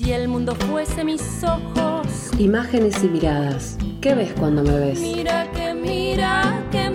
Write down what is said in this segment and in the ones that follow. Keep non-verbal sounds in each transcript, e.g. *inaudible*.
Si el mundo fuese mis ojos. Imágenes y miradas. ¿Qué ves cuando me ves? Mira que mira que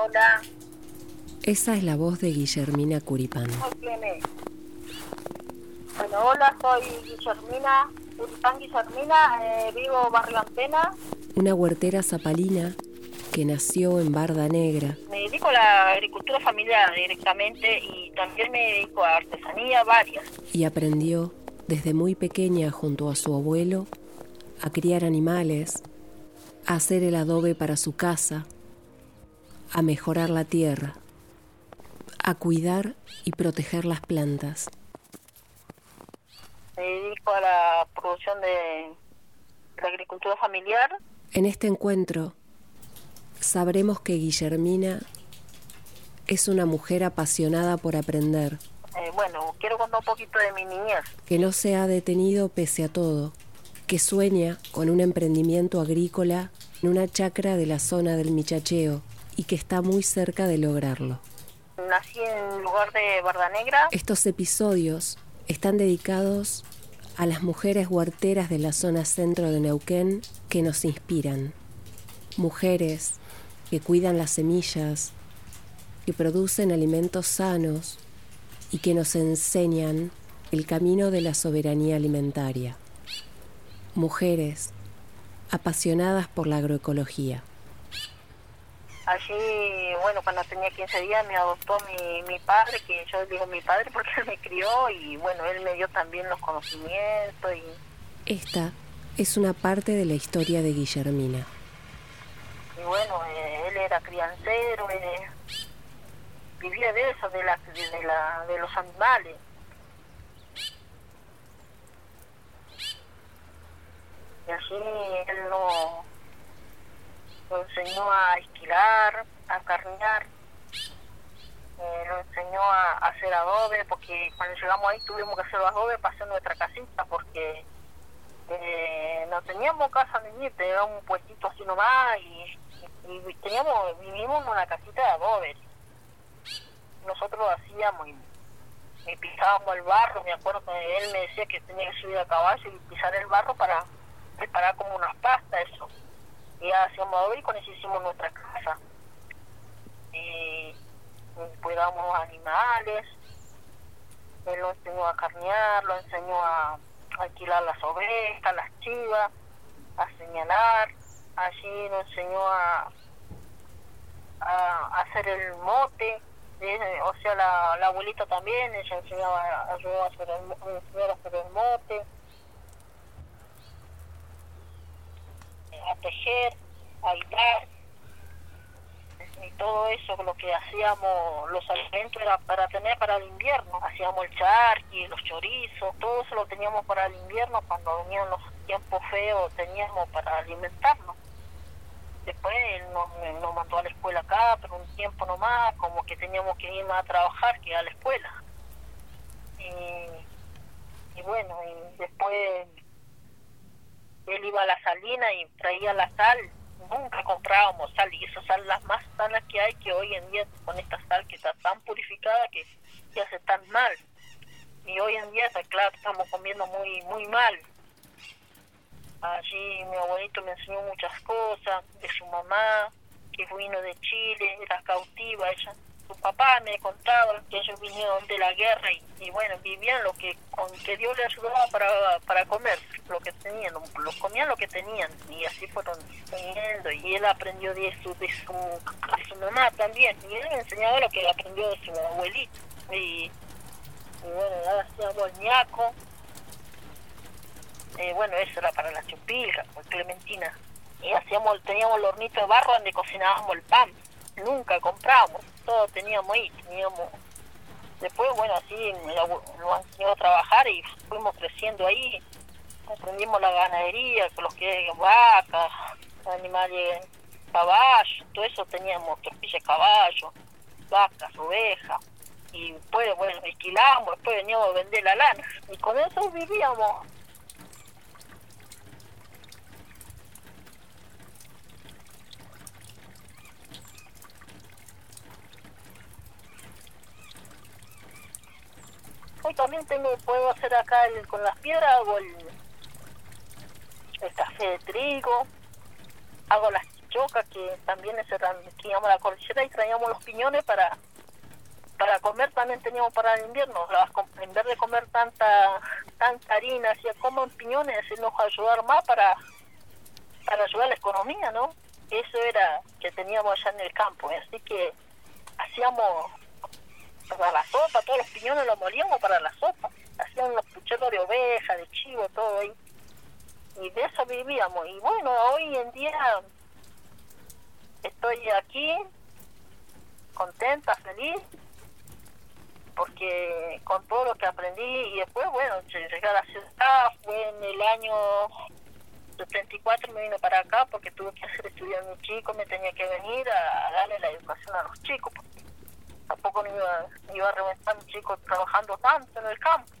Hola, Esa es la voz de Guillermina Curipán. Bueno, hola, soy Guillermina, Uripán Guillermina, eh, vivo Barrio Antena. Una huertera zapalina que nació en Barda Negra. Me dedico a la agricultura familiar directamente y también me dedico a artesanía varias. y aprendió desde muy pequeña junto a su abuelo a criar animales, a hacer el adobe para su casa, a mejorar la tierra, a cuidar y proteger las plantas. Me dedico a la producción de la agricultura familiar. En este encuentro sabremos que Guillermina es una mujer apasionada por aprender, Eh, bueno, quiero contar un poquito de mi niñez. que no se ha detenido pese a todo, que sueña con un emprendimiento agrícola en una chacra de la zona del Michacheo y que está muy cerca de lograrlo. Nací en lugar de Barda Negra. Estos episodios están dedicados a las mujeres huerteras de la zona centro de Neuquén que nos inspiran. Mujeres que cuidan las semillas, que producen alimentos sanos y que nos enseñan el camino de la soberanía alimentaria. Mujeres apasionadas por la agroecología. Allí, bueno, cuando tenía 15 días me adoptó mi, mi padre, que yo digo mi padre porque él me crió y bueno, él me dio también los conocimientos y, Esta es una parte de la historia de Guillermina. y bueno, eh, él era criancero, eh, vivía de eso, de, la, de, de la, de los animales. Y así él no, lo enseñó a esquilar, a carnear, eh, lo enseñó a, hacer adobe, porque cuando llegamos ahí tuvimos que hacer adobe para hacer nuestra casita, porque eh, no teníamos casa ni teníamos un puestito así nomás y- y teníamos, vivimos en una casita de adobe. Nosotros lo hacíamos y, y pisábamos el barro, me acuerdo que él me decía que tenía que subir a caballo y pisar el barro para preparar como unas pastas, eso. Ya hacíamos eso hicimos nuestra casa. Y, cuidamos animales, él lo enseñó a carnear, lo enseñó a alquilar las ovejas, las chivas, a señalar, allí nos enseñó a, a hacer el mote, o sea, la, la abuelita también, ella enseñaba, ayudó a hacer el, a hacer el mote, a tejer, a hilar, y todo eso lo que hacíamos los alimentos era para tener para el invierno. Hacíamos el charqui los chorizos todo eso lo teníamos para el invierno cuando venían los tiempos feos teníamos para alimentarnos. Después él nos, nos mandó a la escuela acá pero un tiempo nomás como que teníamos que ir más a trabajar que a la escuela. Y, y bueno y después él iba a la salina y traía la sal. Nunca comprábamos sal y esas sal las más sanas que hay que hoy en día con esta sal que está tan purificada que, que hace tan mal. Y hoy en día claro estamos comiendo muy muy mal. Allí mi abuelito me enseñó muchas cosas de su mamá que vino de Chile era cautiva ella su papá me contaba que ellos vinieron de la guerra y, bueno vivían lo que con que Dios le ayudaba para, para comer lo que tenían lo, comían lo que tenían y así fueron teniendo y él aprendió de su de su, de su mamá también y él me enseñaba lo que aprendió de su abuelito y, y bueno ya hacíamos el ñaco. Eh, bueno eso era para la chupilca con Clementina. Y hacíamos teníamos el hornito de barro donde cocinábamos el pan nunca comprábamos todo teníamos ahí teníamos después bueno así lo, lo enseñó a trabajar y fuimos creciendo ahí aprendimos la ganadería con los que vacas animales, caballos, todo eso teníamos tropilla de caballo, vacas, ovejas, y después, bueno, alquilamos, después veníamos a vender la lana, y con eso vivíamos. Hoy también tengo, puedo hacer acá el, con las piedras, hago el, café de trigo, hago las chocas que también a la cordillera y traíamos los piñones para para comer también teníamos para el invierno las, en vez de comer tanta tanta harina hacía como piñones nos ayudar más para para ayudar a la economía no eso era que teníamos allá en el campo así que hacíamos para la sopa todos los piñones los molíamos para la sopa. Hacíamos los pucheros de oveja de chivo todo ahí. Y de eso vivíamos. Y bueno hoy en día estoy aquí contenta feliz porque con todo lo que aprendí y después bueno llegué a la ciudad fue en el año 74 me vine para acá porque tuve que hacer estudiar a mi chico me tenía que venir a, darle la educación a los chicos tampoco me iba, iba a reventar mi chico trabajando tanto en el campo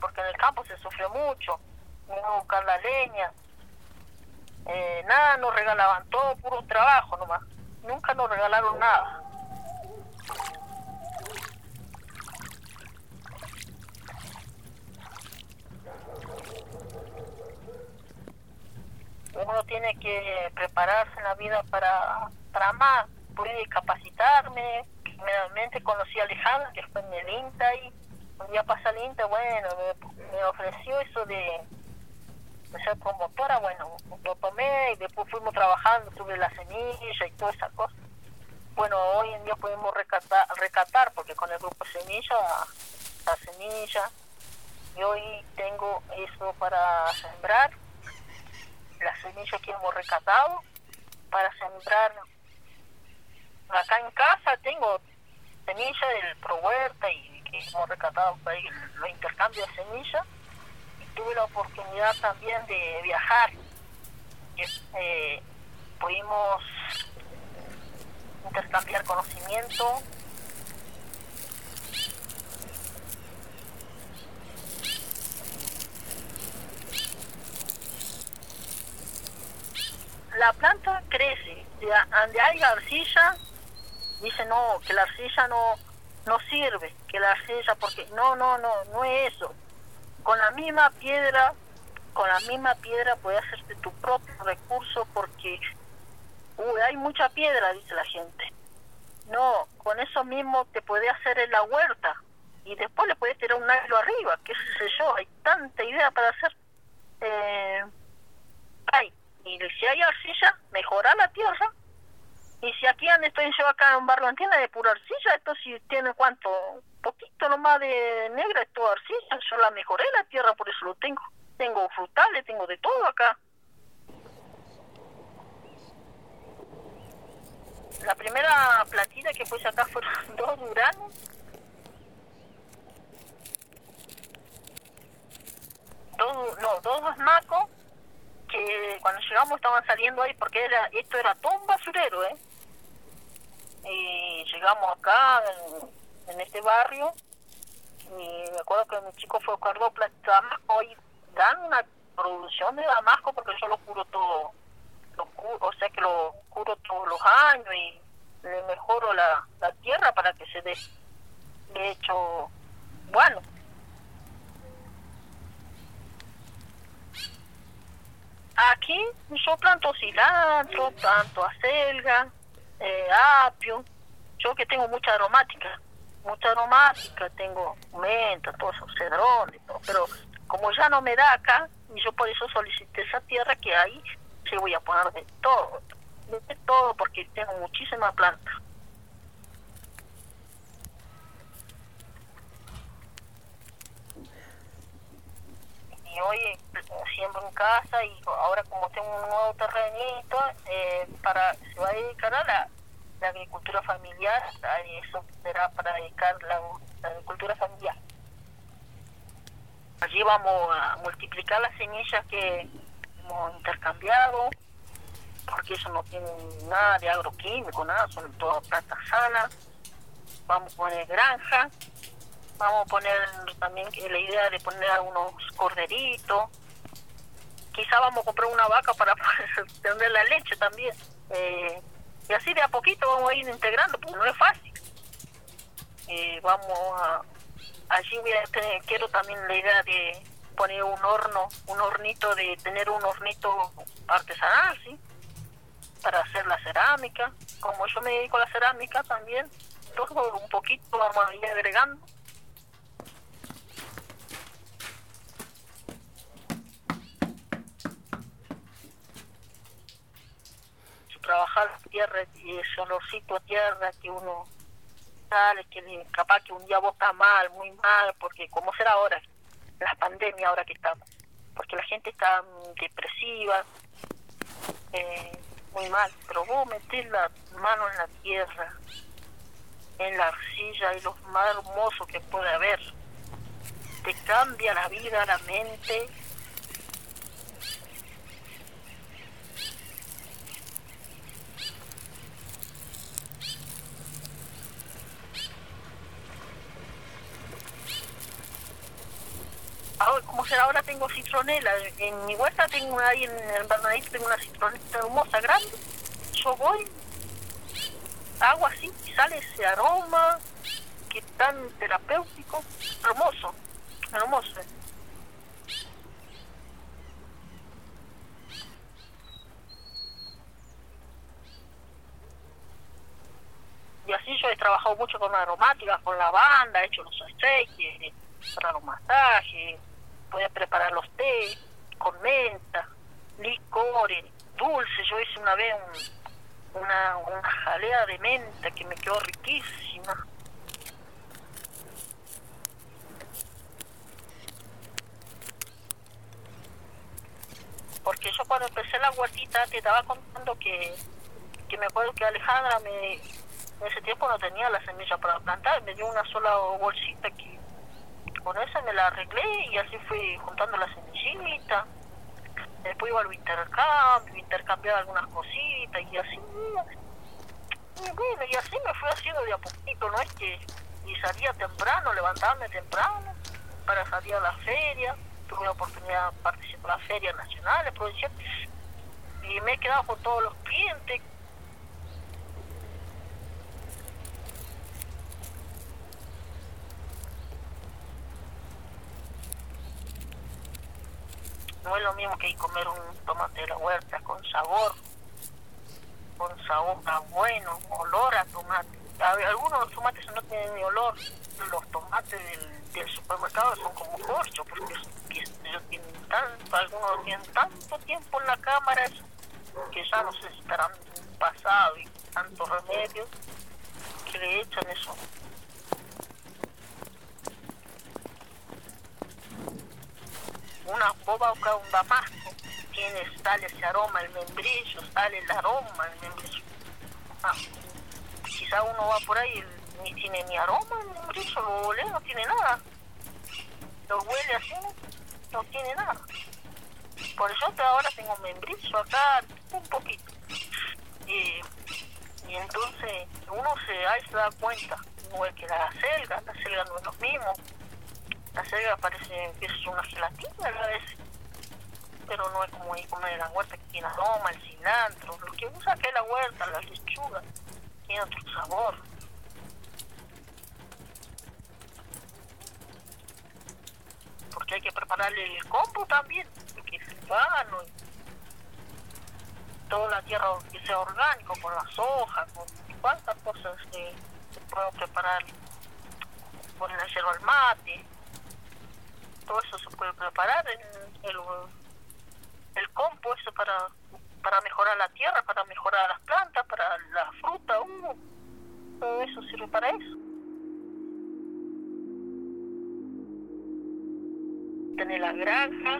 porque en el campo se sufrió mucho, no a buscar la leña, eh, nada nos regalaban, todo puro trabajo nomás, nunca nos regalaron nada. Uno tiene que prepararse en la vida para, para más, pude capacitarme, primeramente conocí a Alejandra, que fue en el INTA y un día pasa el INTA, bueno, me, ofreció eso de, ser promotora, bueno, lo tomé y después fuimos trabajando, tuve la semilla y toda esa cosa. Bueno, hoy en día podemos recatar, recatar porque con el grupo Semilla, la semilla, y hoy tengo eso para sembrar, la semilla que hemos recatado, para sembrar acá en casa tengo semilla del Pro Huerta y que hemos recatado ahí los intercambios de semillas y tuve la oportunidad también de viajar. Eh, pudimos intercambiar conocimiento. La planta crece, donde hay arcilla, dice no, que la arcilla no, no sirve que la arcilla, porque no, no, no, no es eso. Con la misma piedra, con la misma piedra puedes hacerte tu propio recurso porque uy, hay mucha piedra, dice la gente. No, con eso mismo te puede hacer en la huerta y después le puedes tirar un hilo arriba, qué sé yo, hay tanta idea para hacer. Eh, hay, y si hay arcilla, mejora la tierra y si aquí donde estoy yo acá en Barrio Antienda de pura arcilla, esto sí tiene cuánto, poquito nomás de negra, esto arcilla, yo la mejoré la tierra, por eso lo tengo. Tengo frutales, tengo de todo acá. La primera plantita que puse acá fueron *laughs* dos duranos. No, dos macos que cuando llegamos estaban saliendo ahí porque era esto era todo un basurero, ¿eh? y llegamos acá en, este barrio y me acuerdo que mi chico fue a buscar dos Damasco y dan una producción de Damasco porque yo lo curo todo, lo curo, o sea que lo curo todos los años y le mejoro la, tierra para que se dé. De hecho, bueno. Aquí yo planto cilantro, planto acelga, eh, apio, yo que tengo mucha aromática, mucha aromática, tengo menta, todos esos cedrones, pero como ya no me da acá, y yo por eso solicité esa tierra que ahí se voy a poner de todo, de todo porque tengo muchísima planta. y hoy siembro en casa y ahora como tengo un nuevo terrenito, eh, para se va a dedicar a la, agricultura familiar, eso será para dedicar la, la agricultura familiar. Allí vamos a multiplicar las semillas que hemos intercambiado, porque eso no tiene nada de agroquímico, nada, son todas plantas sanas. Vamos a poner granja, vamos a poner también la idea de poner algunos corderitos. Quizá vamos a comprar una vaca para *laughs* tener la leche también. Eh, y así de a poquito vamos a ir integrando, porque no es fácil. Eh, vamos a, allí tener, quiero también la idea de poner un horno, un hornito de tener un hornito artesanal, ¿sí? Para hacer la cerámica. Como yo me dedico a la cerámica también, todo un poquito vamos a ir agregando. Trabajar tierra y ese olorcito a tierra que uno sale, que capaz que un día vos estás mal, muy mal, porque como será ahora, la pandemia ahora que estamos, porque la gente está depresiva, eh, muy mal, pero vos metés la mano en la tierra, en la arcilla y lo más hermoso que puede haber, te cambia la vida, la mente, ahora, tengo citronela, en mi huerta tengo ahí en el Bernadito tengo una citronela hermosa, grande, yo voy, hago así y sale ese aroma que es tan terapéutico, hermoso, hermoso. Y así yo he trabajado mucho con aromáticas, con lavanda, he hecho los aceites para los masajes, puede preparar los té con menta, licores, dulce. Yo hice una vez una, una jalea de menta que me quedó riquísima. Porque yo cuando empecé la huertita te estaba contando que, que me acuerdo que Alejandra me, en ese tiempo no tenía la semilla para plantar, me dio una sola bolsita que con esa me la arreglé y así fui juntando la semillita. Después iba al intercambio, intercambiaba algunas cositas y así. Y bueno, y así me fui haciendo de a poquito, ¿no? Es que y salía temprano, levantarme temprano para salir a la feria. Tuve la oportunidad de participar en las ferias nacionales, y me he quedado con todos los clientes no es lo mismo que comer un tomate de la huerta con sabor, con sabor bueno, olor a tomate. Algunos tomates no tienen ni olor, los tomates del, supermercado son como corcho, porque tienen tanto, algunos tienen tanto tiempo en la cámara que ya no si estarán pasados y tantos remedios que le echan eso una boba o un damasco, tiene, sale ese aroma, el membrillo, sale el aroma, el membrillo. Ah, uno va por ahí ni tiene ni aroma el membrillo, lo huele, no tiene nada. Lo huele así, no tiene nada. Por eso ahora tengo membrillo acá, un poquito. Y, y entonces uno se, ahí se da cuenta, no es que la selga, la selga no es lo mismo la selga parece que es una gelatina a veces, pero no es como comer la huerta que tiene aroma, el cilantro, lo que usa que la huerta, la lechuga, tiene otro sabor. Porque hay que prepararle el compo también, que es sano, toda la tierra que sea orgánico, con las hojas, con cuántas cosas se, se pueden preparar, por el yerba al mate todo eso se puede preparar, el, el, compost para, para mejorar la tierra, para mejorar las plantas, para la fruta, uh, todo eso sirve para eso. Tener la granja,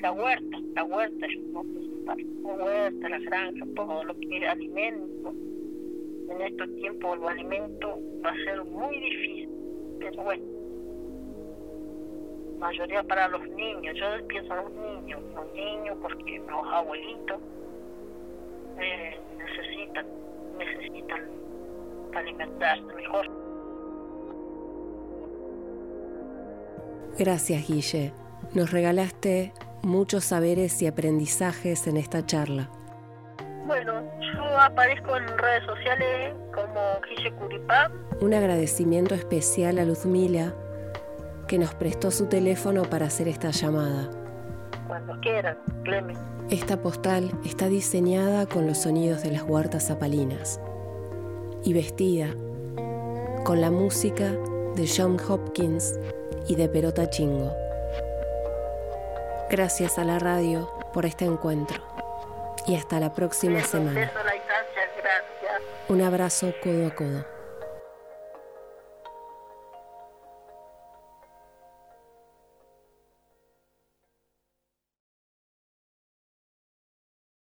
la huerta, la huerta es lo la huerta, la granja, todo lo que es alimento, en estos tiempos el alimento va a ser muy difícil, pero bueno, mayoría para los niños, yo pienso en los niños, los niños porque los abuelitos eh, necesitan, necesitan alimentarse mejor. Gracias, Guille. Nos regalaste muchos saberes y aprendizajes en esta charla. Bueno, yo aparezco en redes sociales como Guille Curipá. Un agradecimiento especial a Luzmila, que nos prestó su teléfono para hacer esta llamada. Cuando quieran, Clemen. Esta postal está diseñada con los sonidos de las huertas zapalinas y vestida con la música de John Hopkins y de Perota Chingo. Gracias a la radio por este encuentro y hasta la próxima semana. Un abrazo codo a codo.